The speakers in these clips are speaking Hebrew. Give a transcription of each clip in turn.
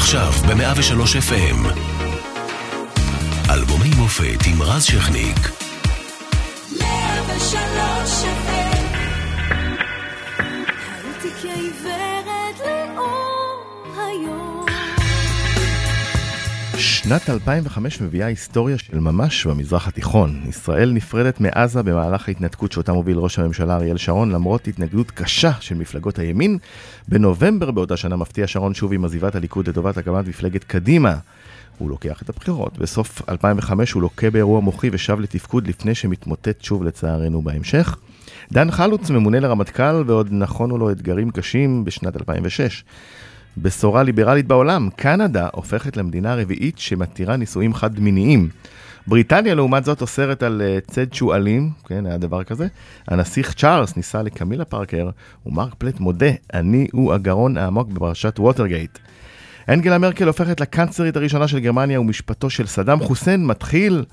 עכשיו ב-103 FM. אלבומי מופת עם רז שכניק. 103 FM הייתי כעיוורת לאור היום שנת 2005 מביאה היסטוריה של ממש במזרח התיכון. ישראל נפרדת מעזה במהלך ההתנתקות שאותה מוביל ראש הממשלה אריאל שרון, למרות התנגדות קשה של מפלגות הימין. בנובמבר באותה שנה מפתיע שרון שוב עם עזיבת הליכוד לטובת הקמת מפלגת קדימה. הוא לוקח את הבחירות. בסוף 2005 הוא לוקה באירוע מוחי ושב לתפקוד לפני שמתמוטט שוב לצערנו בהמשך. דן חלוץ ממונה לרמטכ"ל ועוד נכונו לו אתגרים קשים בשנת 2006. בשורה ליברלית בעולם, קנדה הופכת למדינה הרביעית שמתירה נישואים חד-מיניים. בריטניה לעומת זאת אוסרת על אה, צד שועלים, כן, היה דבר כזה. הנסיך צ'ארלס ניסה לקמילה פארקר, ומרק פלט מודה, אני הוא הגרון העמוק בפרשת ווטרגייט. אנגלה מרקל הופכת לקאנצרית הראשונה של גרמניה ומשפטו של סדאם חוסיין מתחיל.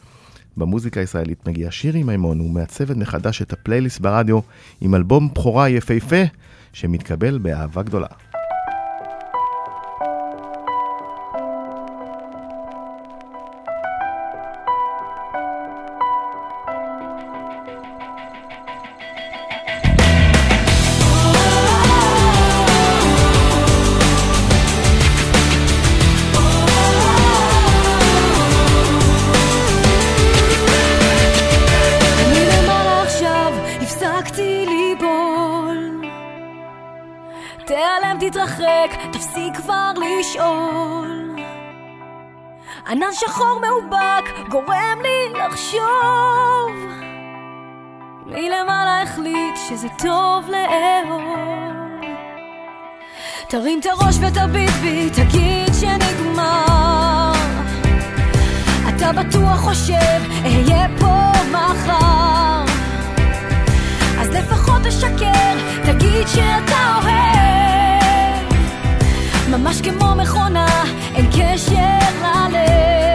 במוזיקה הישראלית מגיע שירי מימון ומעצבת מחדש את הפלייליסט ברדיו עם אלבום בכורה יפהפה שמתקבל באהבה גדולה. ענן שחור מאובק גורם לי לחשוב. מלמעלה החליט שזה טוב לאהוב? תרים את הראש ותביט בי, תגיד שנגמר. אתה בטוח חושב, אהיה פה מחר. אז לפחות תשקר, תגיד שאתה אוהב ממש כמו מכונה, אין קשר ללב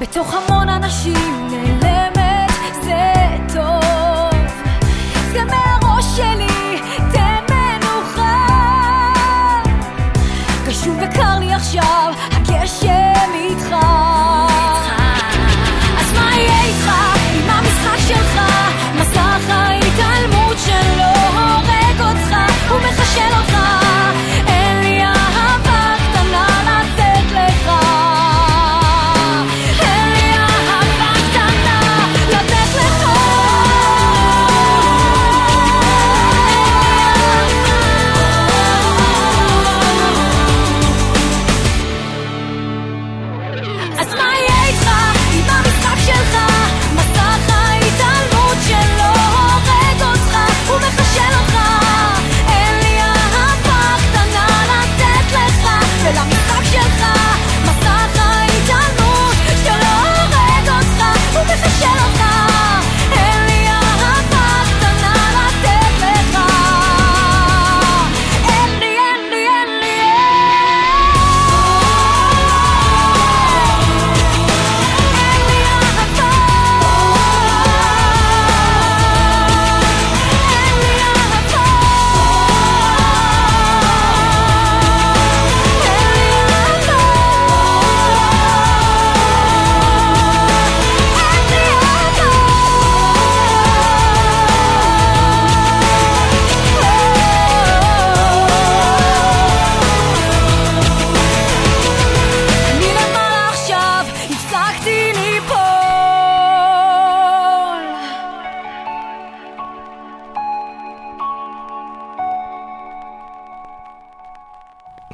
בתוך המון אנשים נעלמת זה טוב. זה מהראש שלי תן מנוחה. גשום וקר לי עכשיו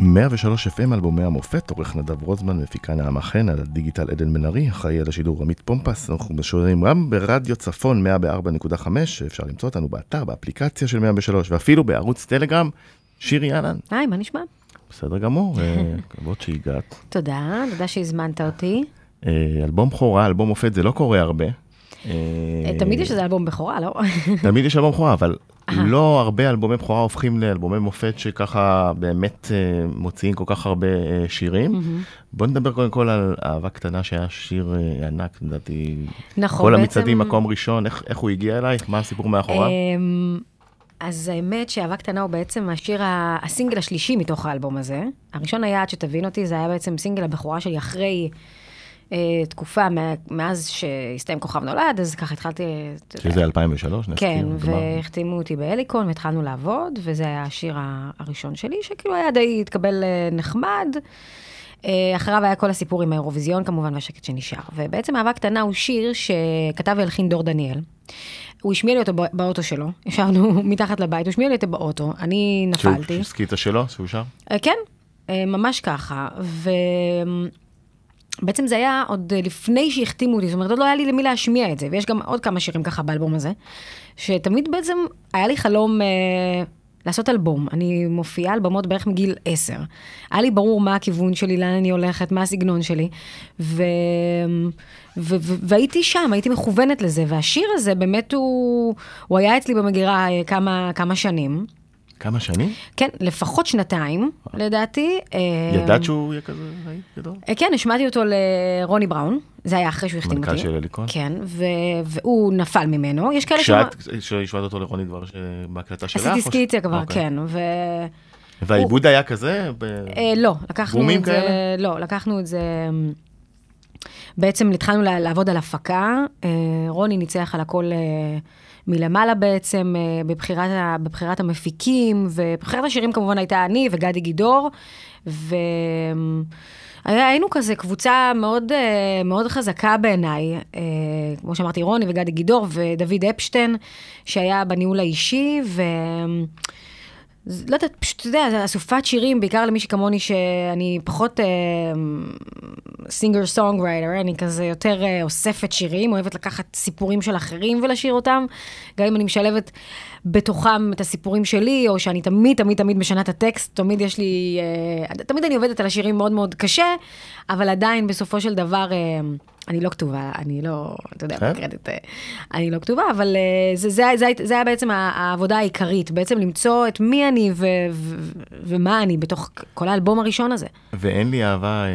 103 FM אלבומי המופת, עורך נדב רוזמן, מפיקה נעמה חן, על הדיגיטל עדן בן ארי, אחראי על השידור עמית פומפס, אנחנו משודרים גם ברדיו צפון 104.5, אפשר למצוא אותנו באתר, באפליקציה של 103, ואפילו בערוץ טלגרם, שירי אהלן. היי, מה נשמע? בסדר גמור, אה, כבוד שהגעת. תודה, תודה שהזמנת אותי. אה, אלבום בכורה, אלבום מופת, זה לא קורה הרבה. אה, תמיד יש איזה אלבום בכורה, לא? תמיד יש אלבום בכורה, אבל אהה. לא הרבה אלבומי בכורה הופכים לאלבומי מופת שככה באמת אה, מוציאים כל כך הרבה אה, שירים. בוא נדבר קודם כל על אהבה קטנה שהיה שיר אה, ענק, לדעתי. נכון, כל המצעדים מקום ראשון, איך הוא הגיע אלייך? מה הסיפור מאחוריו? אמ, אז האמת שאהבה קטנה הוא בעצם השיר, הסינגל השלישי מתוך האלבום הזה. הראשון היה, עד שתבין אותי, זה היה בעצם סינגל הבכורה שלי אחרי אה, תקופה, מה- מאז שהסתיים כוכב נולד, אז ככה התחלתי... שזה 2003, נזכיר. כן. והחתימו אותי בהליקון והתחלנו לעבוד, וזה היה השיר הראשון שלי, שכאילו היה די התקבל אה, נחמד. אה, אחריו היה כל הסיפור עם האירוויזיון כמובן, והשקט שנשאר. ובעצם אהבה קטנה הוא שיר שכתב והלחין דור דניאל. הוא השמיע לי אותו בא- באוטו שלו, ישבנו מתחת לבית, הוא השמיע לי אותו באוטו, אני שהוא- נפלתי. סקיצה שלו, שהוא שר? אה, כן, אה, ממש ככה. ובעצם זה היה עוד אה, לפני שהחתימו אותי, זאת אומרת, עוד לא היה לי למי להשמיע את זה, ויש גם עוד כמה שירים ככה באלבום הזה, שתמיד בעצם היה לי חלום אה, לעשות אלבום. אני מופיעה על במות בערך מגיל עשר. היה לי ברור מה הכיוון שלי, לאן אני הולכת, מה הסגנון שלי, ו... ו- ו- והייתי שם, הייתי מכוונת לזה, והשיר הזה באמת הוא, הוא היה אצלי במגירה אה, כמה, כמה שנים. כמה שנים? כן, לפחות שנתיים, לדעתי. אה, ידעת שהוא יהיה כזה רהיט גדול? אה, כן, השמעתי אותו לרוני בראון, זה היה אחרי שהוא החתים אותי. מנכ"ל של אליקון? כן, ו- והוא נפל ממנו. יש כאלה. כשאת, כשהשוואת אותו לרוני כבר ש- בהקלטה שלך? עשיתי ש- סקיציה כבר, אוקיי. כן. ו... והעיבוד היה כזה? אה, לא, לקחנו את זה... לא, לקחנו את זה... אמ, בעצם התחלנו לעבוד על הפקה. אה, רוני ניצח על הכל אה, מלמעלה בעצם, אה, בבחירת, בבחירת המפיקים, ובבחירת השירים כמובן הייתה אני וגדי גידור. ו... היה- היינו כזה קבוצה מאוד, אה, מאוד חזקה בעיניי, אה, כמו שאמרתי, רוני וגדי גידור ודוד אפשטיין, שהיה בניהול האישי, ו... לא יודעת, פשוט, אתה יודע, זה אסופת שירים, בעיקר למי שכמוני, שאני פחות singer songwriter, אני כזה יותר אה, אוספת שירים, אוהבת לקחת סיפורים של אחרים ולשיר אותם, גם אם אני משלבת בתוכם את הסיפורים שלי, או שאני תמיד, תמיד, תמיד משנה את הטקסט, תמיד יש לי, אה, תמיד אני עובדת על השירים מאוד מאוד קשה, אבל עדיין בסופו של דבר, אה, אני לא כתובה, אני לא, אתה יודע, כן? בקרדיט, אה, אני לא כתובה, אבל אה, זה, זה, זה, זה היה בעצם העבודה העיקרית, בעצם למצוא את מי אני ו, ו, ומה אני בתוך כל האלבום הראשון הזה. ואין לי אהבה אה,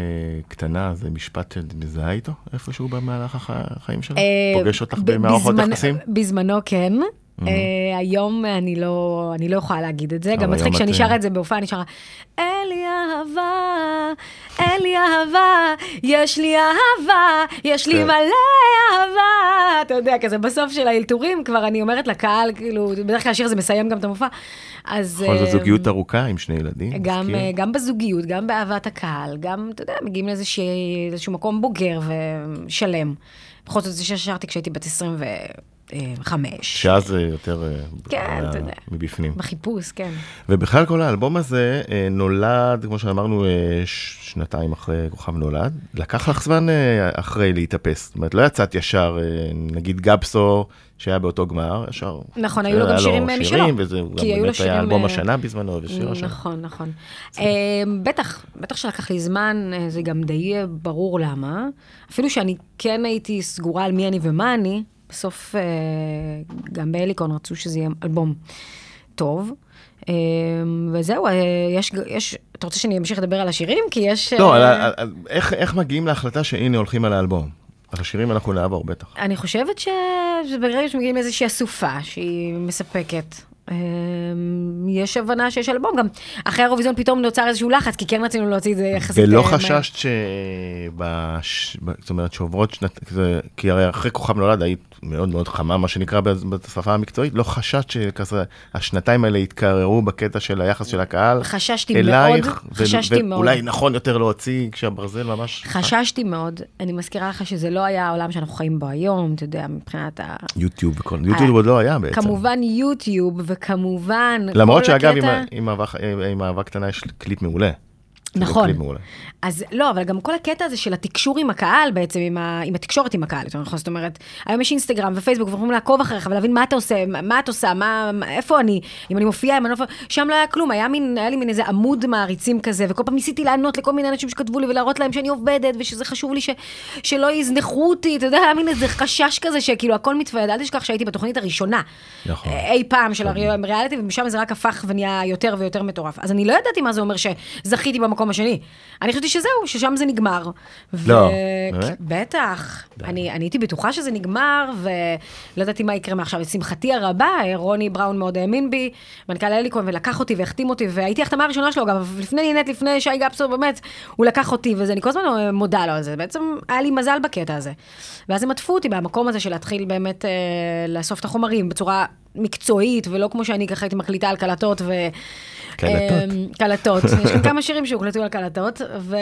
קטנה, זה משפט שאת מזהה איתו איפשהו במהלך הח- החיים שלך? אה, פוגש אותך במערכות יחסים? בזמנו כן. אה, היום אני לא, אני לא יכולה להגיד את זה, גם מצחיק שאני את, שרה אה, את זה בהופעה, אני שרה, אין לי אהבה, אין לי אהבה, יש לי אהבה, יש לי כן. מלא אהבה. אתה יודע, כזה בסוף של האלתורים, כבר אני אומרת לקהל, כאילו, בדרך כלל השיר הזה מסיים גם את המופע. אז... בכל זאת אה, זוגיות ארוכה עם שני ילדים. גם. אה, גם בזוגיות, גם באהבת הקהל, גם, אתה יודע, מגיעים לאיזשהו מקום בוגר ושלם. בכל זאת, זה ששרתי כשהייתי בת 25. שאז זה יותר אה, כן, אתה יודע. מבפנים. בחיפוש, כן. ובכלל כל האלבום הזה אה, נולד, כמו שאמרנו, אה, שנתיים אחרי כוכב נולד. לקח לך זמן אה, אחרי להתאפס. זאת אומרת, לא יצאת ישר, אה, נגיד גבסו, שהיה באותו גמר, ישר. נכון, היו לו גם היה שירים, אה, משלו. וזה גם כי היו לו באמת שירים, היה אלבום אה, השנה בזמנו, ושיר השנה. נכון, נכון. אה, בטח, בטח שלקח לי זמן, אה, זה גם די אה, ברור למה. אפילו שאני כן הייתי סגורה על מי אני ומה אני, בסוף אה, גם בהליקון רצו שזה יהיה אלבום טוב. אה, וזהו, אה, יש, יש, אתה רוצה שאני אמשיך לדבר על השירים? כי יש... לא, על על- על- איך איך מגיעים להחלטה שהנה הולכים על האלבום? על השירים אנחנו נעבור בטח. אני חושבת שברגע שמגיעים לאיזושהי אסופה שהיא מספקת, יש הבנה שיש אלבום. גם אחרי האירוויזיון פתאום נוצר איזשהו לחץ, כי כן רצינו להוציא את זה יחסית... ולא. חששת ש... בש... ב- זאת אומרת שעוברות שנת... כי הרי אחרי כוכב נולד היית מאוד מאוד חמה, מה שנקרא בשפה המקצועית, לא חששת שכזה השנתיים האלה יתקררו בקטע של היחס של הקהל חששתי אלייך, מאוד, ו- חששתי מאוד. ואולי נכון יותר להוציא כשהברזל ממש... חששתי מאוד. אני מזכירה לך שזה לא היה העולם שאנחנו חיים בו היום, אתה יודע, מבחינת ה... יוטיוב וכל... יוטיוב עוד לא היה בעצם. כמובן יוטיוב, וכמובן... למרות שאגב, עם אהבה קטנה יש קליפ מעולה. נכון. אז לא, אבל גם כל הקטע הזה של התקשור עם הקהל בעצם, עם, ה, עם התקשורת עם הקהל, יותר נכון, זאת אומרת, היום יש אינסטגרם ופייסבוק, ויכולים לעקוב אחריך ולהבין מה אתה עושה, מה, את עושה, מה, איפה אני, אם אני מופיעה, אם אני לא שם לא היה כלום, היה, מין, היה לי מין איזה עמוד מעריצים כזה, וכל פעם ניסיתי לענות לכל מיני אנשים שכתבו לי ולהראות להם שאני עובדת, ושזה חשוב לי ש, שלא יזנחו אותי, אתה יודע, היה מין איזה חשש כזה שכאילו הכל מתוועד, אל תשכח שהייתי בתוכנית הראשונה, נכון. אי פעם של הריאליטי, ומשם זה רק הפך ונהיה יותר ויותר מטורף. אז אני לא ידעתי מה זה אומר שזכיתי במקום השני. אני חשבתי שזהו, ששם זה נגמר. לא, באמת? בטח. אני, הייתי בטוחה שזה נגמר, ולא ידעתי מה יקרה מעכשיו. לשמחתי הרבה, רוני בראון מאוד האמין בי, מנכ"ל אליקון, ולקח אותי והחתים אותי, והייתי החתמה הראשונה שלו, אגב, לפני נינט, לפני שי גפסו, באמת, הוא לקח אותי, וזה, אני כל הזמן מודה לו על זה. בעצם היה לי מזל בקטע הזה. ואז הם עטפו אותי במקום הזה של להתחיל באמת אה, לאסוף את החומרים בצורה מקצועית, ולא כמו שאני ככה הייתי מקליטה על קלטות ו... קלטות. אה, קלטות. יש גם כמה שירים שהוקלטו על קלטות, ו...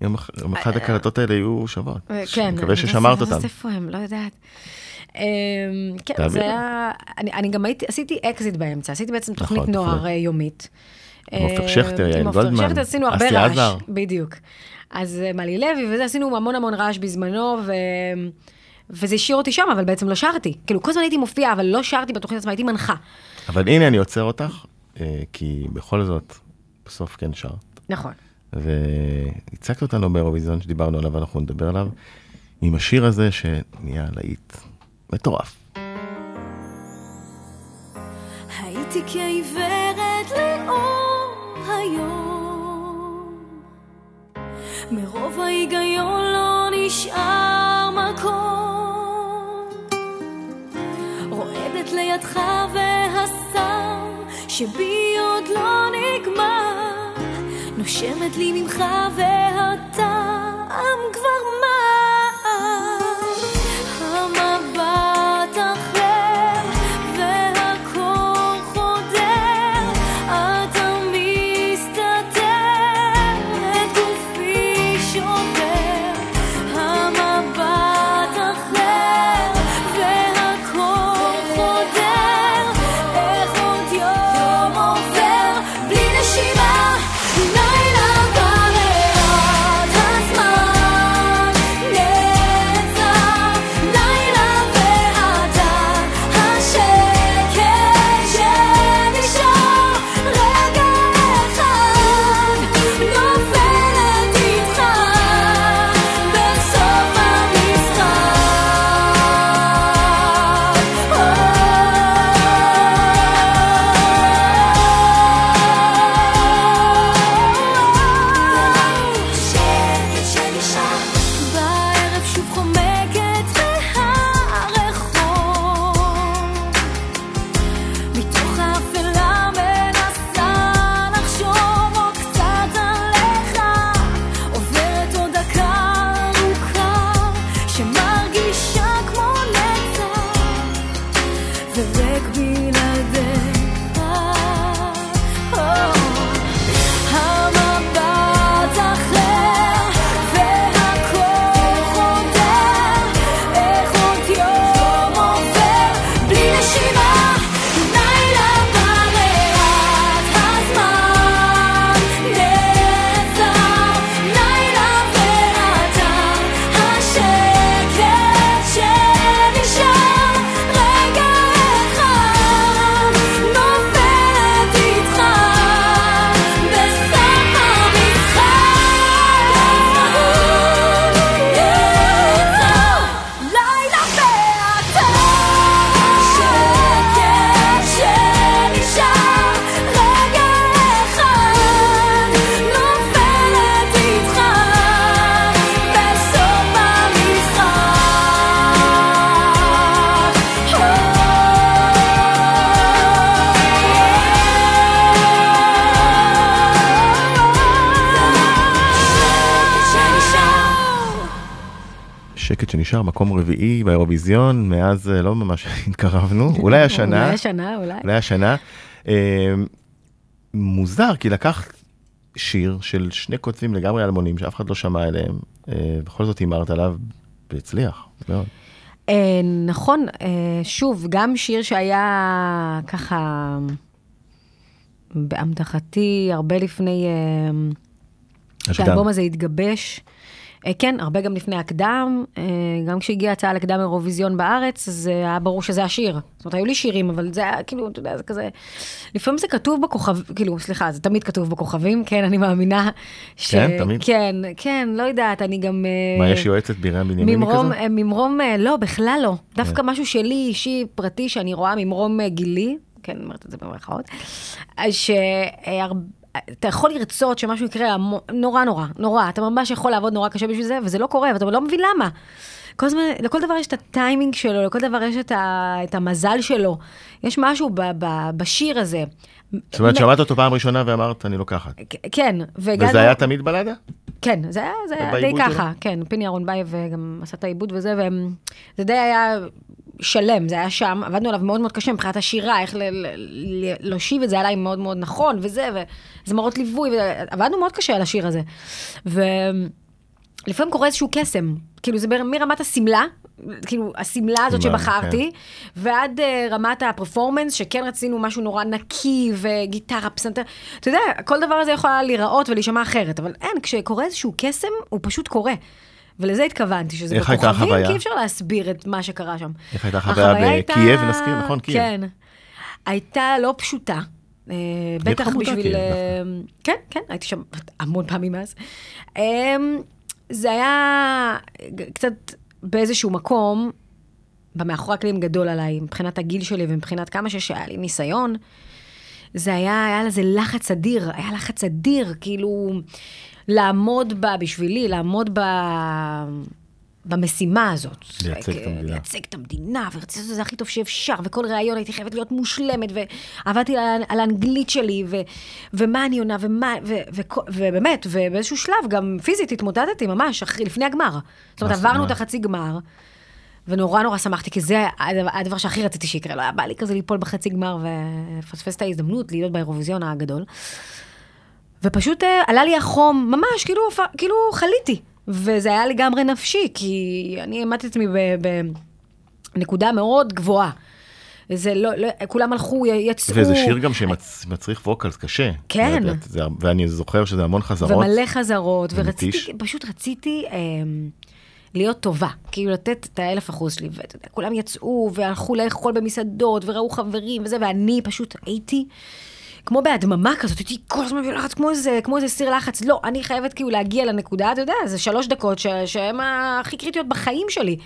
יום אח- יום אחד הקלטות האלה יהיו שוות. אה, כן. מקווה ששמרת אותן. איפה הם, לא יודעת. אמ, כן. זה היה... אני גם עשיתי אקזיט באמצע, עשיתי בעצם נכון, תוכנית נוער. אה, יומית. עם עופר אה, שכטר, יעל עם עופר גולדמן, שכטר עשינו הרבה רעש. בדיוק. אז אה, מלי לוי וזה, עשינו המון המון רעש בזמנו, ו... וזה השאיר אותי שם, אבל בעצם לא שרתי. כאילו, כל הזמן הייתי מופיעה, אבל לא שרתי בתוכנית עצמה, הייתי מנחה. אבל הנה אני עוצר אותך, אה, כי בכל זאת, בסוף כן שרת. נכון. והצגת אותנו באירוויזיון שדיברנו עליו, אנחנו נדבר עליו, עם השיר הזה שנהיה להיט מטורף. הייתי כעיוורת לאור היום מרוב ההיגיון לא נשאר מקום רועדת לידך והסם שבי עוד לא נגמר נושמת לי ממך והטעם כבר מר שקט שנשאר מקום רביעי באירוויזיון, מאז אה, לא ממש התקרבנו, אולי השנה, אולי השנה, אולי. אולי השנה. אה, מוזר, כי לקחת שיר של שני כותבים לגמרי אלמונים, שאף אחד לא שמע עליהם, אה, בכל זאת הימרת עליו, והצליח, מאוד. אה, נכון, אה, שוב, גם שיר שהיה ככה באמתחתי הרבה לפני, אה, שהאלבום הזה התגבש. אה, כן, הרבה גם לפני הקדם, אה, גם כשהגיעה הצעה לקדם אירוויזיון בארץ, אז אה, היה ברור שזה השיר. זאת אומרת, היו לי שירים, אבל זה היה כאילו, אתה יודע, זה כזה... לפעמים זה כתוב בכוכב, כאילו, סליחה, זה תמיד כתוב בכוכבים, כן, אני מאמינה ש... כן, תמיד? כן, כן, לא יודעת, אני גם... מה, יש יועצת בירן בנימיני כזה? ממרום, לא, בכלל לא. דווקא כן. משהו שלי, אישי, פרטי, שאני רואה ממרום גילי, כן, אני אומרת את זה במרכאות, שאתה יכול לרצות שמשהו יקרה המו- נורא נורא, נורא, אתה ממש יכול לעבוד נורא קשה בשביל זה, וזה לא קורה, ואתה לא מבין למה. כל הזמן, לכל דבר יש את הטיימינג שלו, לכל דבר יש את, ה, את המזל שלו. יש משהו ב, ב, בשיר הזה. זאת אומרת, שמעת אותו פעם ראשונה ואמרת, אני לוקחת. כן, והגענו... וזה היה תמיד בלדה? כן, זה היה, זה היה די בעיבוד שלו? ככה, כן, פיני אהרונבייב גם עשה את העיבוד וזה, וזה די היה שלם, זה היה שם, עבדנו עליו מאוד מאוד קשה מבחינת השירה, איך להושיב את זה עליי מאוד מאוד נכון, וזה, וזמרות ליווי, עבדנו מאוד קשה על השיר הזה. ולפעמים קורה איזשהו קסם, כאילו זה מרמת השמלה, כאילו השמלה הזאת שבחרתי, ועד אה, רמת ה performance, שכן רצינו משהו נורא נקי, וגיטרה, פסנתר, אתה יודע, כל דבר הזה יכול היה להיראות ולהישמע אחרת, אבל אין, כשקורה איזשהו קסם, הוא פשוט קורה. ולזה התכוונתי, שזה בכוכבים? כי אי אפשר להסביר את מה שקרה שם. איך הייתה החוויה בקייב, נזכיר, נכון? קייב. כן. הייתה לא פשוטה. אה, בטח בשביל... אה, כן, כן, הייתי שם המון פעמים מאז. אה, זה היה קצת באיזשהו מקום, במאחורי הקלעים גדול עליי, מבחינת הגיל שלי ומבחינת כמה שהיה לי ניסיון. זה היה, היה לזה לחץ אדיר, היה לחץ אדיר, כאילו, לעמוד בה, בשבילי, לעמוד ב... במשימה הזאת. לייצג את המדינה. לייצג את המדינה, ורציתי לעשות את זה הכי טוב שאפשר, וכל ראיון הייתי חייבת להיות מושלמת, ועבדתי על, על האנגלית שלי, ו, ומה אני עונה, ומה, ו, ו, ובאמת, ובאיזשהו שלב גם פיזית התמודדתי ממש, אחרי, לפני הגמר. זאת אומרת, עברנו? את החצי גמר, ונורא נורא שמחתי, כי זה הדבר, הדבר שהכי רציתי שיקרה. לא היה בא לי כזה ליפול בחצי גמר ולפספס את ההזדמנות להיות באירוויזיון הגדול. ופשוט אה, עלה לי החום, ממש, כאילו, כאילו חליתי. וזה היה לגמרי נפשי, כי אני העמדתי את עצמי בנקודה מאוד גבוהה. זה לא, לא, כולם הלכו, יצאו. וזה שיר גם שמצריך ווקלס קשה. כן. זה- זה- ואני זוכר שזה המון חזרות. ומלא חזרות, ומתיש. ורציתי, פשוט רציתי אה, להיות טובה, כאילו לתת את האלף אחוז שלי, ואתה יודע, כולם יצאו והלכו לאכול במסעדות, וראו חברים וזה, ואני פשוט הייתי כמו בהדממה כזאת, הייתי כל הזמן בלחץ, כמו איזה, כמו איזה סיר לחץ, לא, אני חייבת כאילו להגיע לנקודה, אתה יודע, זה שלוש דקות ש- שהן הכי קריטיות בחיים שלי.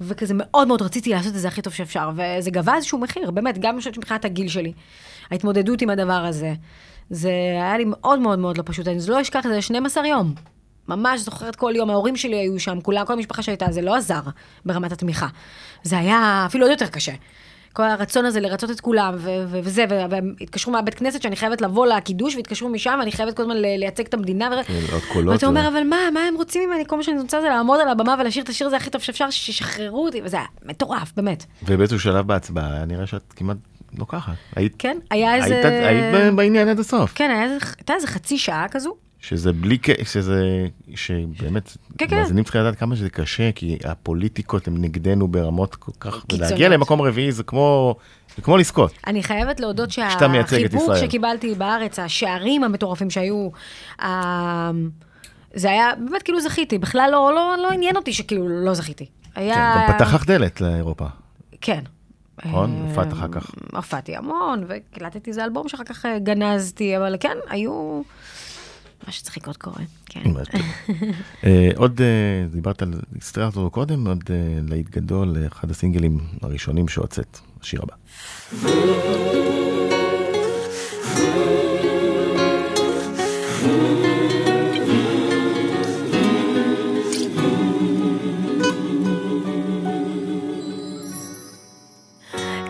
וכזה מאוד מאוד רציתי לעשות את זה הכי טוב שאפשר, וזה גבה איזשהו מחיר, באמת, גם מבחינת הגיל שלי. ההתמודדות עם הדבר הזה, זה היה לי מאוד מאוד מאוד לא פשוט, אני לא אשכח את זה 12 יום. ממש זוכרת כל יום, ההורים שלי היו שם, כולם, כל המשפחה שהייתה, זה לא עזר ברמת התמיכה. זה היה אפילו עוד יותר קשה. כל הרצון הזה לרצות את כולם, ו- ו- וזה, והתקשרו מהבית כנסת שאני חייבת לבוא לקידוש, והתקשרו משם, ואני חייבת כל הזמן ל- לייצג את המדינה. ו- כן, עוד קולות ואתה אומר, אבל מה, מה הם רוצים ממני? כל מה שאני רוצה זה לעמוד על הבמה ולשיר את השיר הזה הכי טוב שאפשר, שישחררו אותי, וזה היה מטורף, באמת. ובאיזשהו שלב בהצבעה, היה נראה שאת כמעט לוקחת. היית, כן, היה איזה... היית, היית בעניין עד הסוף. כן, הייתה איזה חצי שעה כזו. שזה בלי, שזה, שבאמת, כן, כן. מאזינים צריכים לדעת כמה שזה קשה, כי הפוליטיקות הן נגדנו ברמות כל כך, קיצוניות. ולהגיע למקום רביעי זה כמו, זה כמו לזכות. אני חייבת להודות שהחיבוק. שקיבלתי בארץ, השערים המטורפים שהיו, ה- זה היה, באמת כאילו זכיתי, בכלל לא, לא, לא עניין אותי שכאילו לא זכיתי. היה... כן, גם פתח לך דלת לאירופה. כן. נכון? הופעת אחר כך. הופעתי המון, והקלטתי איזה אלבום שאחר כך אה, גנזתי, אבל כן, היו... מה שצריך לקרות קורה, כן. אה, עוד, אה, דיברת על, הזכרת אותו קודם, עוד אה, להיט גדול, אחד הסינגלים הראשונים שהוצאת, השיר הבא.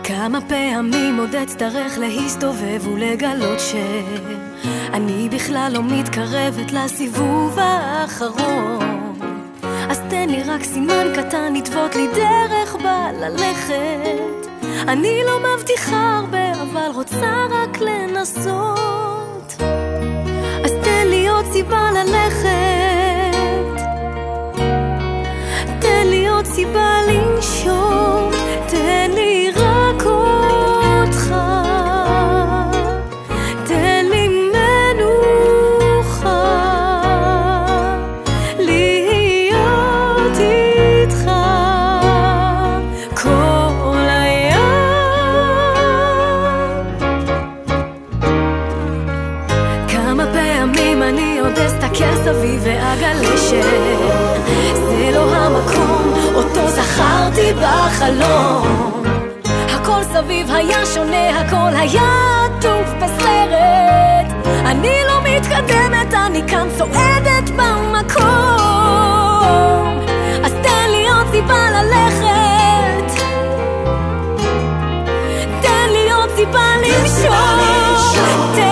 כמה פעמים עוד אצטרך להסתובב ולגלות שאני בכלל לא מתקרבת לסיבוב האחרון. אז תן לי רק סימן קטן לטוות לי דרך בה ללכת אני לא מבטיחה הרבה אבל רוצה רק לנסות. אז תן לי עוד סיבה ללכת. תן לי עוד סיבה לנשום, שזה לא המקום, אותו זכרתי בחלום. הכל סביב היה שונה, הכל היה עטוף בסרט. אני לא מתקדמת, אני כאן צועדת במקום. אז תן לי עוד סיבה ללכת. תן לי עוד סיבה לנשום.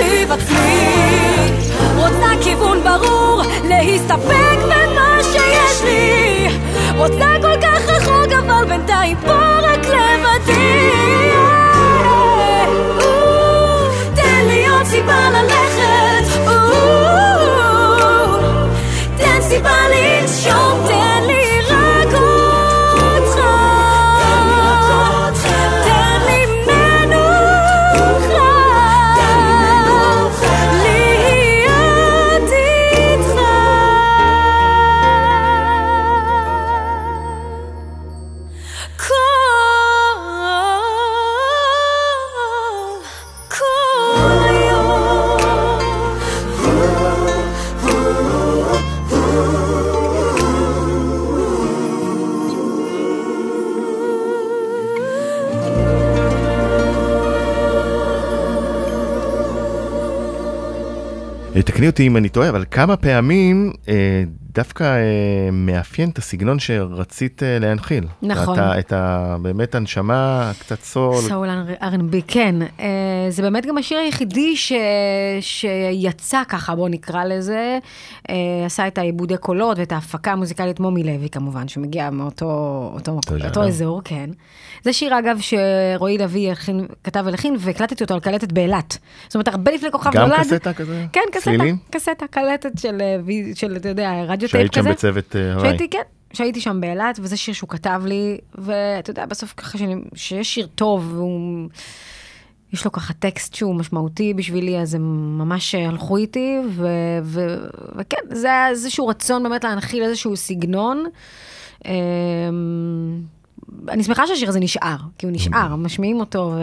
סביב עצמי. רוצה כיוון ברור, להסתפק במה שיש לי. רוצה כל כך רחוק אבל בינתיים פה תקני אותי אם אני טועה, אבל כמה פעמים אה, דווקא אה, מאפיין את הסגנון שרצית אה, להנחיל. נכון. אתה, את ה... באמת הנשמה, קצת סול. סול R&B, כן. אה, זה באמת גם השיר היחידי ש... שיצא ככה, בוא נקרא לזה. אה, עשה את העיבודי קולות ואת ההפקה המוזיקלית מומי לוי כמובן, שמגיע מאותו אותו, מקום. אותו אזור, כן. זה שיר אגב שרועי לוי כתב ולחין, והקלטתי אותו על קלטת באילת. זאת אומרת, הרבה לפני כוכב גם נולד. קסטה כזה? כן, קסטה? קסטה, קלטת של, של, אתה יודע, רדיו טייפ שהיית כזה. שם בצוות אה, הווי. שהייתי, כן, שהייתי שם באילת, וזה שיר שהוא כתב לי, ואתה יודע, בסוף ככה שאני, שיש שיר טוב, והוא... יש לו ככה טקסט שהוא משמעותי בשבילי, אז הם ממש הלכו איתי, ו, ו, וכן, זה היה איזשהו רצון באמת להנחיל איזשהו סגנון. אמ, אני שמחה שהשיר הזה נשאר, כי הוא נשאר, משמיעים אותו,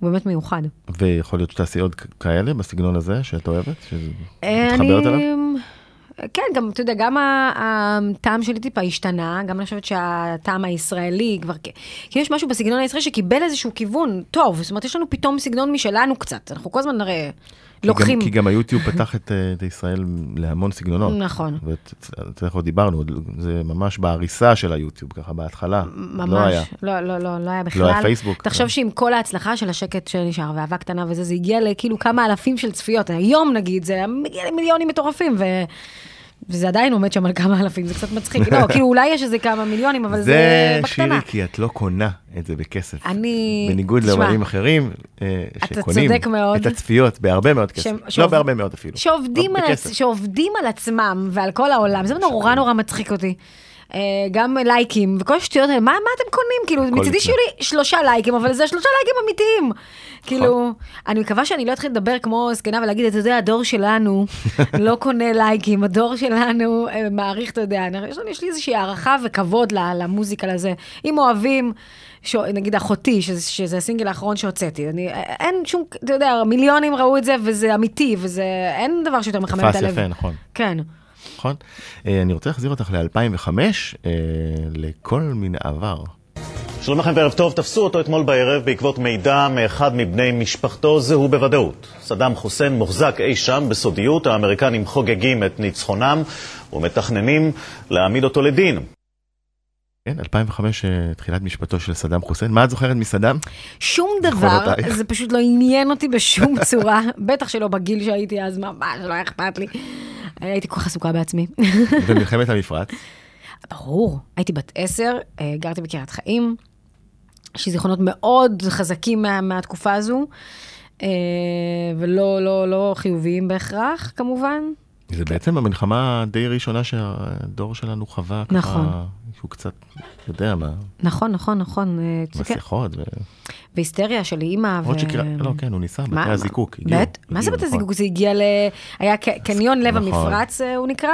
והוא באמת מיוחד. ויכול להיות שתעשי עוד כאלה בסגנון הזה שאת אוהבת? אה, שמתחברת אליו? כן, גם, אתה יודע, גם הטעם שלי טיפה השתנה, גם אני חושבת שהטעם הישראלי כבר, כי יש משהו בסגנון הישראלי שקיבל איזשהו כיוון טוב, זאת אומרת, יש לנו פתאום סגנון משלנו קצת, אנחנו כל הזמן כי לוקחים... כי גם היוטיוב פתח את, אה, את ישראל להמון סגנונות. נכון. ואתה עוד דיברנו, זה ממש בעריסה של היוטיוב, ככה בהתחלה. ממש, לא היה. לא, לא, לא, לא היה בכלל. לא היה פייסבוק. תחשוב שעם כל ההצלחה של השקט שנשאר, ואהבה קטנה וזה, זה הגיע לכאילו כמה אלפים של צפיות. היום נגיד, זה מגיע למיליונים מטורפים, ו... וזה עדיין עומד שם על כמה אלפים, זה קצת מצחיק. לא, כאילו אולי יש איזה כמה מיליונים, אבל זה, זה בקטנה. שירי, כי את לא קונה את זה בכסף. אני- בניגוד לאמנים אחרים, אה, אתה שקונים מאוד. את הצפיות בהרבה מאוד כסף. שהם- לא שעוב- בהרבה מאוד אפילו. שעובדים לא על. שעובדים על עצמם ועל כל העולם, זה נורא נורא מצחיק אותי. אה, גם לייקים וכל השטויות האלה, מה, מה אתם קונים? כאילו, מצידי. שיהיו לי שלושה לייקים, אבל זה שלושה לייקים אמיתיים. נכון. כאילו, אני מקווה שאני לא אתחיל לדבר כמו זקנה ולהגיד, אתה יודע, הדור שלנו לא קונה לייקים, הדור שלנו אה, מעריך, אתה יודע, יש לי- איזושהי הערכה וכבוד למוזיקה לזה. אם אוהבים, ש... נגיד אחותי, שזה, שזה הסינגל האחרון שהוצאתי, אני, אין שום, אתה יודע, מיליונים ראו את זה, וזה אמיתי, וזה, אין דבר שיותר מחמם את תפס הלב. יפה, נכון. כן. נכון? אה, אני רוצה להחזיר אותך ל-2005, לכל מן העבר. שלום לכם וערב טוב, תפסו אותו אתמול בערב בעקבות מידע מאחד מבני משפחתו, זהו בוודאות. סדאם חוסיין מוחזק אי שם בסודיות, האמריקנים חוגגים את ניצחונם ומתכננים להעמיד אותו לדין. כן, 2005, אה, תחילת משפטו של סדאם חוסיין. מה את זוכרת מסדאם? שום דבר. זה פשוט לא עניין אותי בשום צורה, בטח שלא בגיל שהייתי אז, ממש לא אכפת לי. הייתי כל כך עסוקה בעצמי. במלחמת המפרץ. ברור, הייתי בת עשר, אה, גרתי בקריית חיים, יש לי זיכרונות מאוד חזקים מה, מהתקופה הזו, אה, ולא לא, לא חיוביים בהכרח, כמובן. זה בעצם המלחמה הדי ראשונה שהדור שלנו חווה. ככה, נכון. שהוא קצת יודע מה, נכון, נכון, נכון. אה, זה כן. מסכות. ו... והיסטריה של אימא. עוד שקרה, לא, כן, הוא ניסה, בתי הזיקוק. בית? מה זה בתי נכון. הזיקוק? זה הגיע ל... היה ק- קניון לב נכון. המפרץ, אה, הוא נקרא,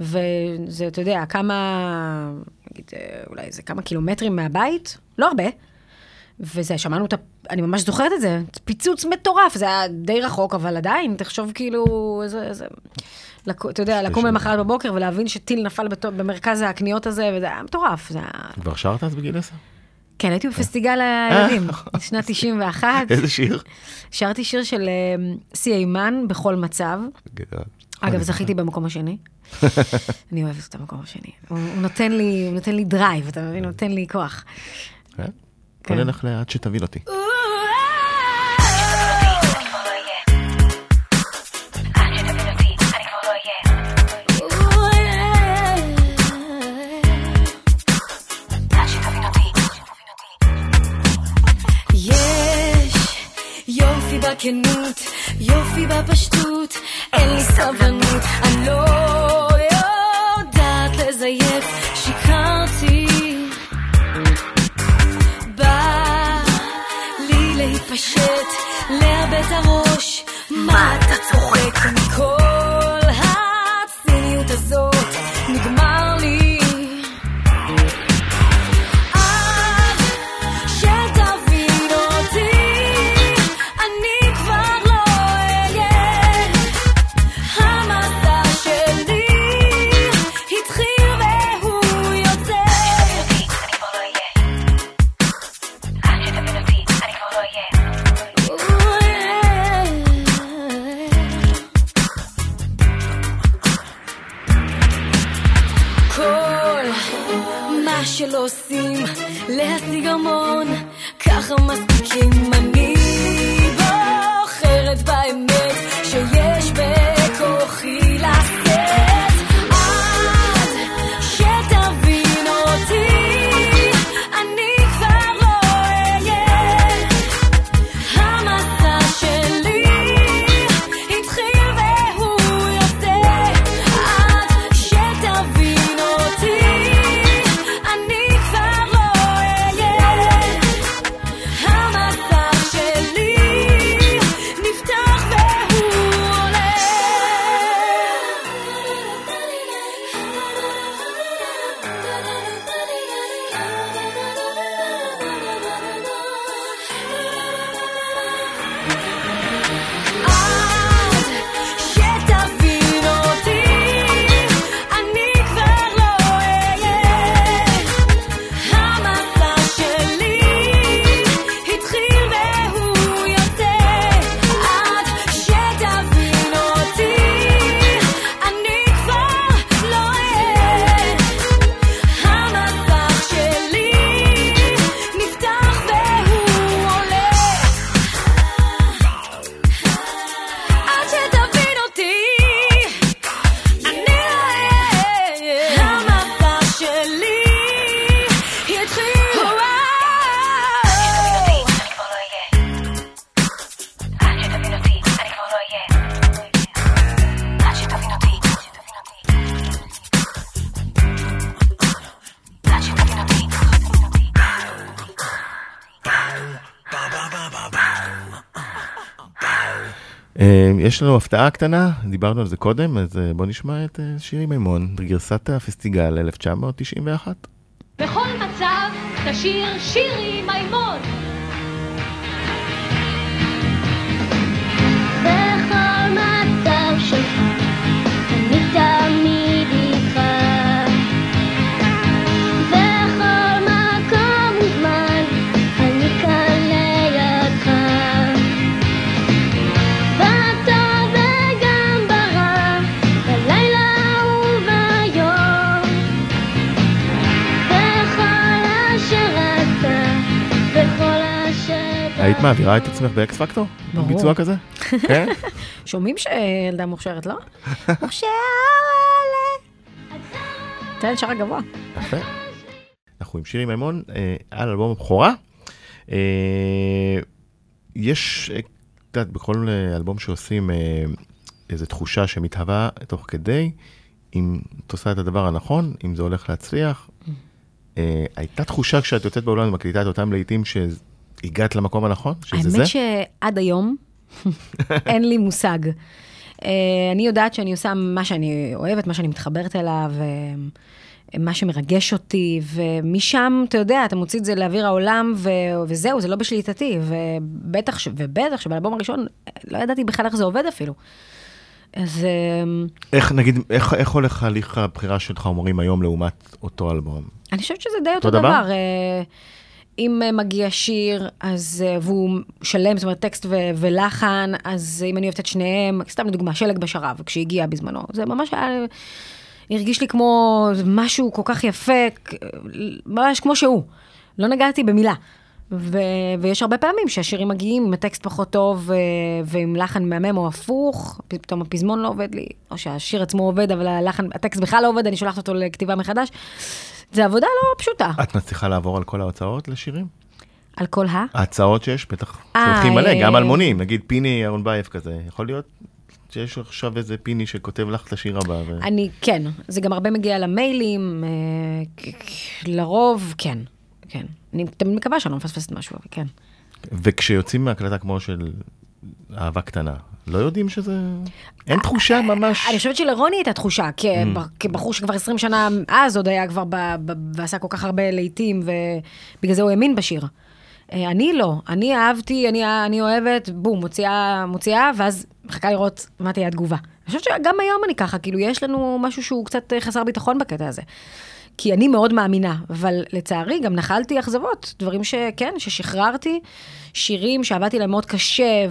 וזה, אתה יודע, כמה, נגיד, אה, אולי איזה כמה קילומטרים מהבית, לא הרבה. וזה, שמענו את ה... אני ממש זוכרת את זה, פיצוץ מטורף, זה היה די רחוק, אבל עדיין, תחשוב כאילו, איזה... איזה... לק... אתה יודע, לקום. למחרת בבוקר ולהבין שטיל נפל בת... במרכז הקניות הזה, וזה היה מטורף. כבר שרת אז בגיל עשר? כן, הייתי בפסטיגל הילדים, שנת 91. איזה שיר? שרתי שיר של אה, סי היימן בכל מצב. אגב, זכיתי במקום השני. אני אוהבת את המקום השני. הוא נותן לי, drive, אתה מבין? הוא נותן לי כוח. כן? כן. בוא נלך לעד שתבין אותי. Take יש לנו הפתעה קטנה, דיברנו על זה קודם, אז אה, בוא נשמע את אה, שירי מימון, גרסת הפסטיגל 1991. בכל מצב תשיר שירי מימון. היית מעבירה את עצמך באקס פקטור? ברור. ביצוע כזה? כן? שומעים שילדה מוכשרת, לא? מוכשרת. תן שרה גבוה. יפה. אנחנו עם שירי מימון אה, על אלבום הבכורה. אה, יש, אה, את יודעת, בכל אה, אלבום שעושים אה, איזו תחושה שמתהווה תוך כדי, אם את עושה את הדבר הנכון, אם זה הולך להצליח. אה, הייתה תחושה כשאת יוצאת בעולם ומקליטה את אותם להיטים שהגעת למקום הנכון? שזה זה? האמת שעד היום אין לי מושג. אה, אני יודעת שאני עושה מה שאני אוהבת, מה שאני מתחברת אליו, אה, מה שמרגש אותי, ומשם, אתה יודע, אתה מוציא את זה לאוויר העולם, ו- וזהו, זה לא בשליטתי. ובטח, ש- ובטח שבאלבום הראשון, לא ידעתי בכלל איך זה עובד אפילו. אז אה, איך, נגיד, איך, איך הולך הליך הבחירה של חומרים היום לעומת אותו אלבום? אני חושבת שזה די אותו אותו דבר? דבר. אה, אם מגיע שיר, אז, אה, והוא שלם, זאת אומרת טקסט ו- ולחן, אז אם אני אוהבת את שניהם, סתם לדוגמה, שלג בשרב, כשהגיע בזמנו, זה ממש היה, הרגיש לי כמו משהו כל כך יפה, ממש כמו שהוא. לא נגעתי במילה. ו- ויש הרבה פעמים שהשירים מגיעים עם הטקסט פחות טוב, אה, ועם לחן מהמם או הפוך, פתאום הפזמון לא עובד לי, או שהשיר עצמו עובד, אבל הלחן, הטקסט בכלל לא עובד, אני שולחת אותו לכתיבה מחדש. זה עבודה לא פשוטה. את מצליחה לעבור על כל ההוצאות לשירים? על כל ה... ההצעות שיש, בטח אה, שולחים מלא, אה, גם אלמונים, נגיד פיני אהרונבייב כזה, יכול להיות שיש עכשיו איזה פיני שכותב לך את השיר הבא. ו... אני, כן, זה גם הרבה מגיע למיילים, אה, לרוב, כן, כן. אני תמיד מקווה שאני לא מפספסת משהו, אבל כן. וכשיוצאים מהקלטה כמו של אהבה קטנה, לא יודעים שזה... אין תחושה ממש... אני חושבת שלרוני הייתה תחושה, Mm. כב- כבחור שכבר 20 שנה אז עוד היה כבר ועשה כל כך הרבה להיטים, ובגלל זה הוא האמין בשיר. אה, אני לא, אני אהבתי, אני, אני אוהבת, בום, מוציאה, מוציאה, ואז מחכה לראות מה תהיה התגובה. אני חושבת שגם היום אני ככה, כאילו, יש לנו משהו שהוא קצת אה, חסר ביטחון בקטע הזה. כי אני מאוד מאמינה, אבל לצערי גם נחלתי אכזבות, דברים שכן, ששחררתי, שירים שעבדתי להם מאוד קשה,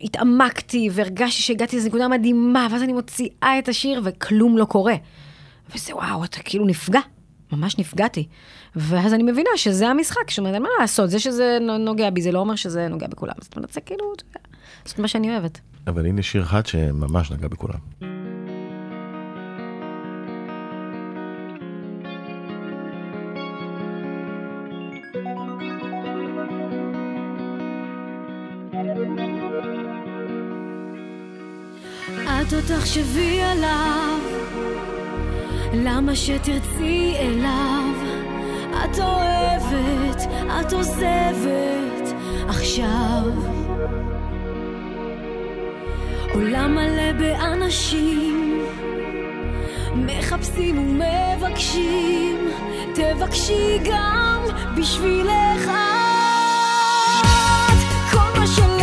והתעמקתי, והרגשתי שהגעתי לאיזו נקודה מדהימה, ואז אני מוציאה את השיר וכלום לא קורה. וזה וואו, אתה כאילו נפגע, ממש נפגעתי. ואז אני מבינה שזה המשחק, זאת אומרת, אין מה לעשות, זה שזה נו- נוגע בי, זה לא אומר שזה נוגע בכולם. זאת אומרת, זה כאילו, לעשות מה שאני אוהבת. אבל הנה שיר אחד שממש נגע בכולם. תחשבי עליו, למה שתרצי אליו? את אוהבת, את עוזבת עכשיו. עולם מלא באנשים, מחפשים ומבקשים, תבקשי גם בשבילך את. כל מה שלב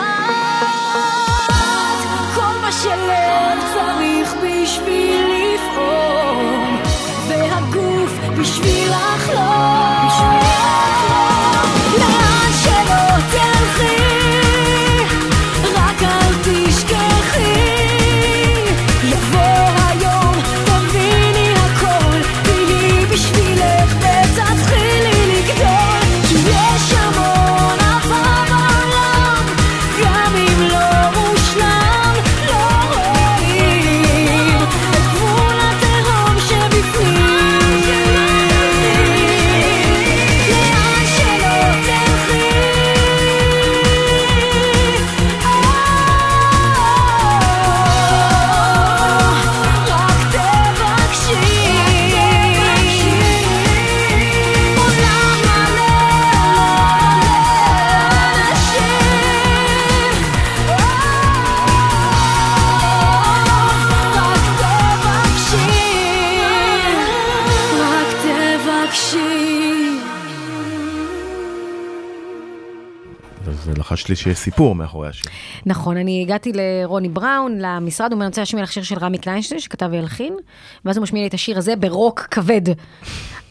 את, כל מה שלב צריך בשביל לפעול, והגוף בשביל לחלום, לי שיש סיפור מאחורי השיר. נכון, אני הגעתי לרוני בראון, למשרד, הוא אומר, אני רוצה להשמיע לך שיר של רמי קליינשטיין, שכתב והלחין, ואז הוא משמיע לי את השיר הזה ברוק כבד.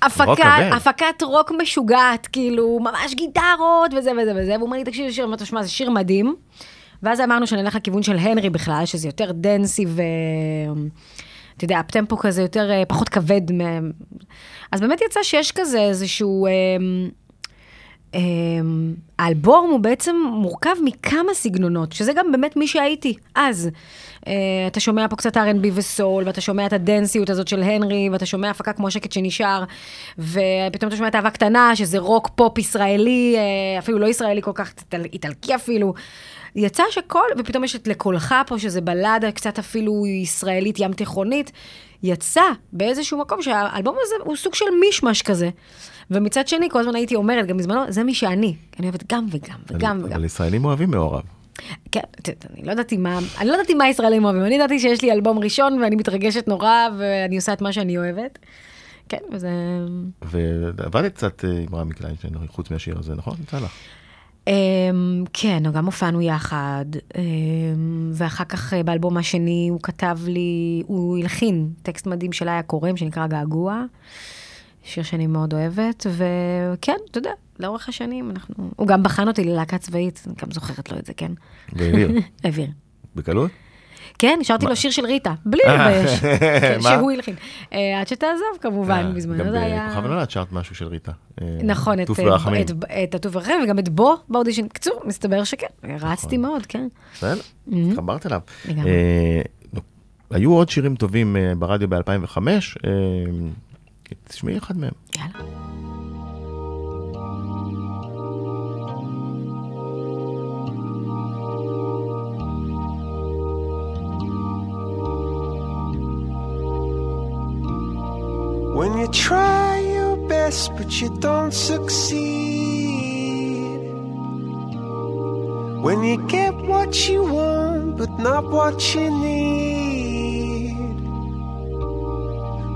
הפקה, כבד. הפקת רוק משוגעת, כאילו, ממש גיטרות וזה וזה וזה, והוא אומר לי, תקשיב, שיר, אמרתי, שמע, זה שיר מדהים. ואז אמרנו שנלך לכיוון של הנרי בכלל, שזה יותר dancey ו... אתה יודע, up-tempo כזה יותר, אה, פחות כבד. מ- אז באמת יצא שיש כזה איזשהו... אמ, האלבום הוא בעצם מורכב מכמה סגנונות, שזה גם באמת מי שהייתי אז. אה, אתה שומע פה קצת R&B וסול, ואתה שומע את הדנסיות הזאת של הנרי, ואתה שומע הפקה כמו השקט שנשאר, ופתאום אתה שומע את אהבה קטנה, שזה רוק פופ ישראלי, אה, אפילו לא ישראלי כל כך, איטל, איטלקי אפילו. יצא שכל, ופתאום יש את לקולך פה, שזה בלדה קצת אפילו ישראלית ים תיכונית. יצא באיזשהו מקום שהאלבום הזה הוא סוג של מישמש כזה. ומצד שני, כל הזמן הייתי אומרת, גם בזמנו, זה מי שאני. אני אוהבת גם וגם וגם וגם. אבל ישראלים אוהבים מעורב. כן, אני לא ידעתי מה, אני לא ידעתי מה ישראלים אוהבים, אני ידעתי שיש לי אלבום ראשון ואני מתרגשת נורא ואני עושה את מה שאני אוהבת. כן, וזה... ועבדת קצת אה, עם רמי קליינשטיין, חוץ מהשיר הזה, נכון? יצא לך. אמ, כן, גם הופענו יחד, אמ, ואחר כך אה, באלבום השני הוא כתב לי, הוא הלחין טקסט מדהים של איה קורם שנקרא געגוע, שיר שאני מאוד אוהבת, וכן, אתה יודע, לאורך השנים אנחנו, הוא גם בחן אותי ללהקה צבאית, אני גם זוכרת לו את זה, כן. והעביר. העביר. בקלות? כן, השארתי לו שיר של ריטה, בלי אה, להתבייש, כן, מה? שהוא הלחין. אה, עד שתעזוב כמובן, אה, בזמנו גם זה היה... בכוכב הנולד שרת משהו של ריטה. אה, נכון, את, אה, הטוב ברחמים, וגם את בו באודישן. בקיצור, מסתבר שכן, רצתי מאוד, כן. בסדר, התחברת אליו. לגמרי. אה, היו עוד שירים טובים אה, ברדיו ב-2005, תשמעי אחד מהם. יאללה. When you try your best but you don't succeed. When you get what you want but not what you need.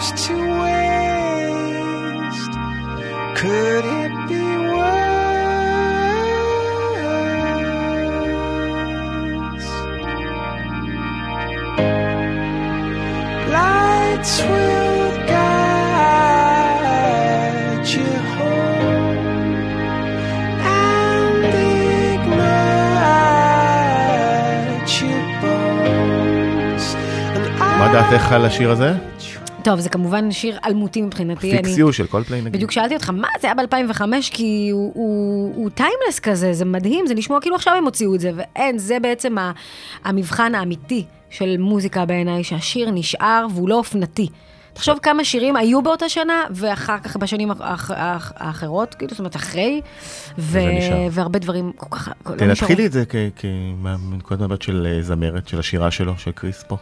goes to waste Could it be worse? Lights will guide you home and ignite your bones. And מה דעתך על השיר הזה? טוב, זה כמובן שיר אלמותי מבחינתי. אני- Fix You של קולפליי נגיד. בדיוק שאלתי אותך, מה זה היה ב-2005? כי הוא- הוא הוא timeless כזה, זה מדהים, זה נשמע כאילו עכשיו הם הוציאו את זה, ואין, זה בעצם ה- המבחן האמיתי של מוזיקה בעיניי, שהשיר נשאר והוא לא אופנתי. תחשוב כמה שירים היו באותה שנה, ואחר כך בשנים האח- האח- האחרות, כאילו, זאת אומרת, אחרי, ו-. והרבה דברים כל כך... לא תנתחי נשארו. לי את זה כ- כ- מה- מנקודת מבט של אה, זמרת, של השירה שלו, של קריס פה.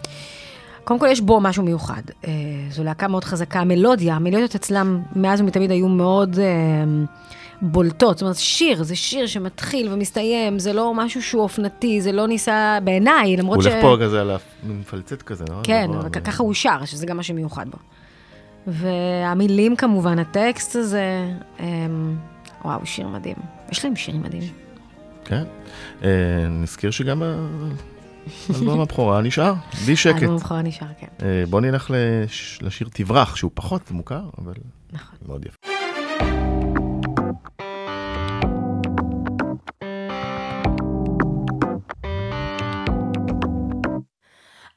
קודם כל, יש בו משהו מיוחד. אה, זו להקה מאוד חזקה. המלודיה, המלודיות אצלם מאז ומתמיד היו מאוד אה, בולטות. זאת אומרת, שיר, זה שיר שמתחיל ומסתיים, זה לא משהו שהוא אופנתי, זה לא ניסה בעיניי, הוא למרות ש... הולך פה כזה על המפלצת כזה, לא? כן, גבוה, אבל ככה הוא שר, שזה גם מה שמיוחד בו. והמילים כמובן, הטקסט הזה, אמ, וואו, שיר מדהים. יש להם שירים מדהימים. כן. אה, נזכיר שגם אלבום הבכורה נשאר, בלי שקט. האלבום הבכורה נשאר, כן. אה, בוא נלך לש- לשיר תברח, שהוא פחות מוכר, אבל נכון. מאוד יפה.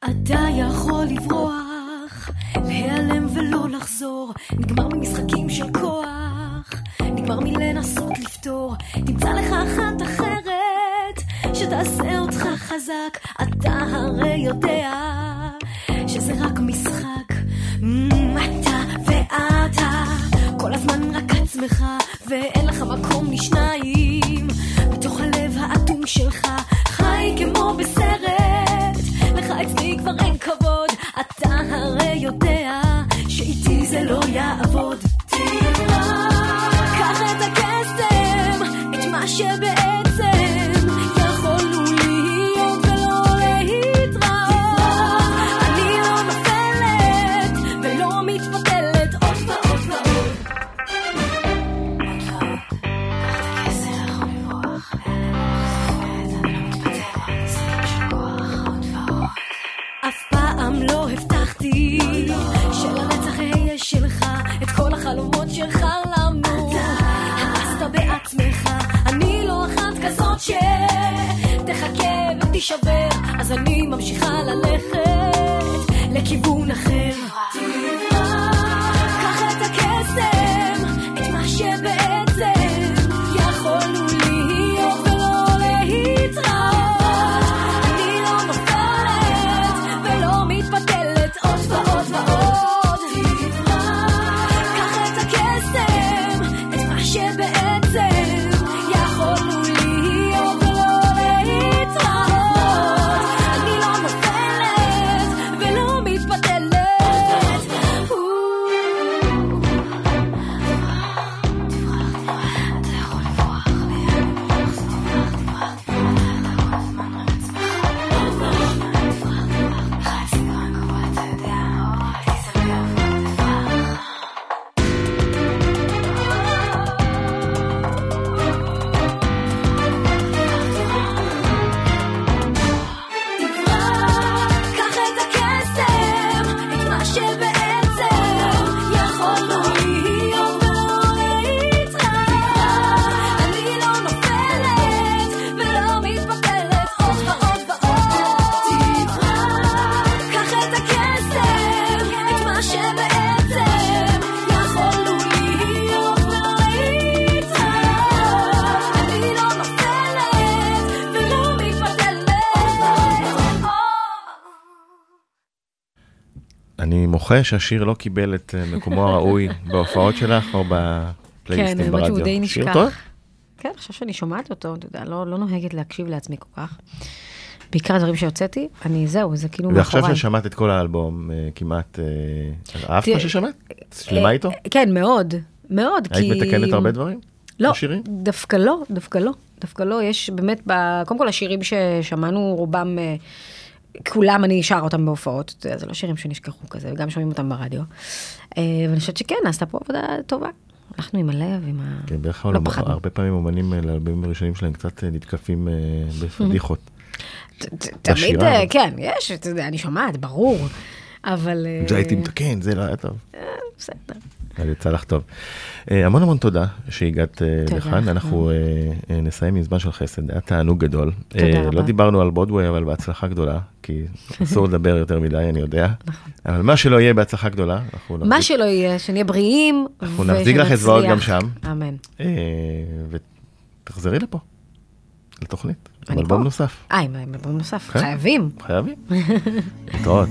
אתה יכול לברוח, להיעלם ולא לחזור, נגמר ממשחקים של כוח, נגמר מלנסות לפתור, תמצא לך אחת אחרת, שתעשה אותך חזק, אתה הרי יודע, שזה רק משחק, Mm, אתה ואתה, כל הזמן רק עצמך, ואין לך מקום לשניים, בתוך הלב האטום שלך, אני מוחה שהשיר לא קיבל את אה, מקומו הראוי בהופעות שלך או כן, בפלייליסטים האמת ברדיו. שהוא די שיר נשכח. טוב? כן, עכשיו שאני שומעת אותו, אתה יודע, לא, לא נוהגת להקשיב לעצמי כל כך. בעיקר הדברים שהוצאתי, אני, זהו, זה כאילו ועכשיו מאחוריי. ששמעת את כל האלבום, אה, כמעט, אה, אהבת מה ששמעת? שלמה איתו? כן, מאוד, מאוד, כי... היית מתקנת הרבה דברים? לא? דווקא לא, דווקא לא. דווקא לא, יש באמת, ב... קודם כל השירים ששמענו, רובם, כולם אני שר אותם בהופעות, אתה יודע, זה לא שירים שנשכחו כזה, וגם שומעים אותם ברדיו. אה, ואני חושבת שכן, נעשתה פה עבודה טובה. הלכנו עם הלב, עם ה... כן, בערך לא העולם, פחדנו. הרבה פעמים אומנים אה, לאלבומים הראשונים שלהם קצת אה, נתקפים בפדיחות. תמיד. כן, יש, אתה יודע, אני שומעת, ברור. אבל... זה הייתי מתקן, זה לא היה טוב. בסדר. אז יצא לך טוב. אה, המון המון תודה שהגעת אה, לכאן. אנחנו אה, אה, נסיים עם זמן של חסד, היה תענוג גדול. תודה רבה. לא דיברנו על בודווי, אבל בהצלחה גדולה, כי אסור לדבר יותר מדי, אני יודע. אבל מה שלא יהיה בהצלחה גדולה, אנחנו נכון. מה נחזיק- שלא יהיה, שנהיה בריאים, אנחנו נחזיק לך אצבעות גם שם. אמן. ותחזרי לפה, לתוכנית, עם אלבום. נוסף. אה, עם אלבום נוסף, כן. חייבים. חייבים. להתראות.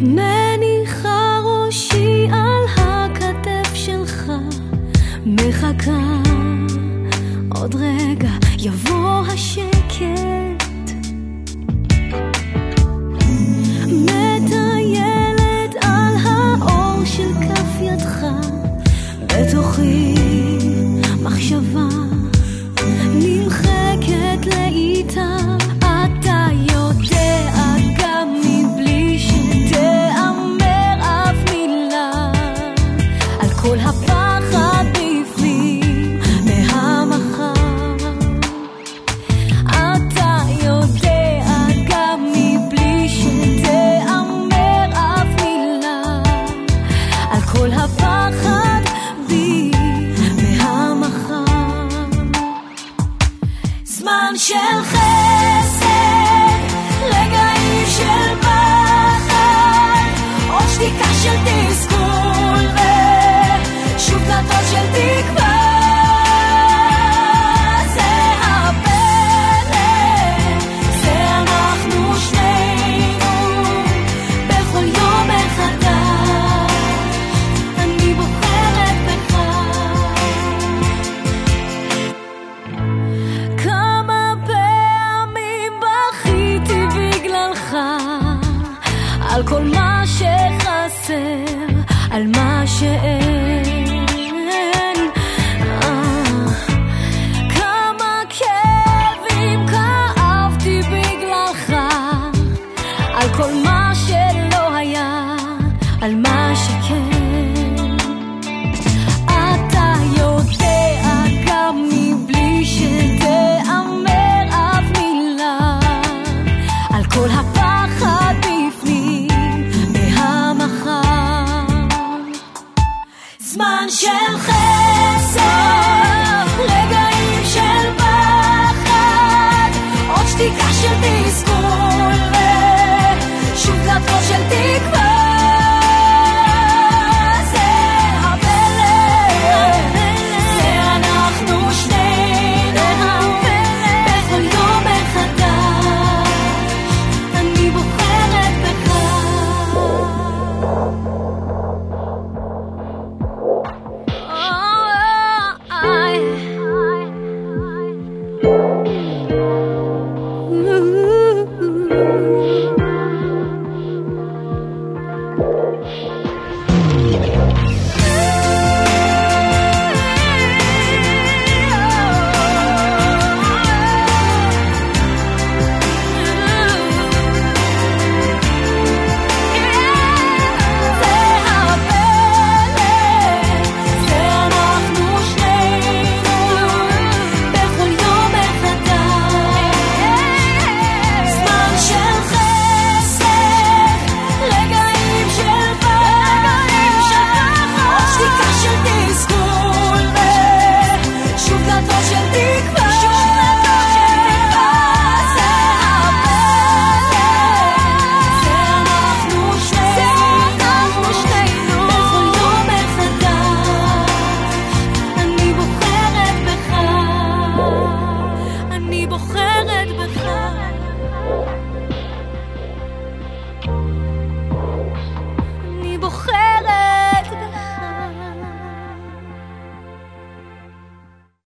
מניחה ראשי על הכתף שלך, מחכה עוד רגע יבוא השם. could have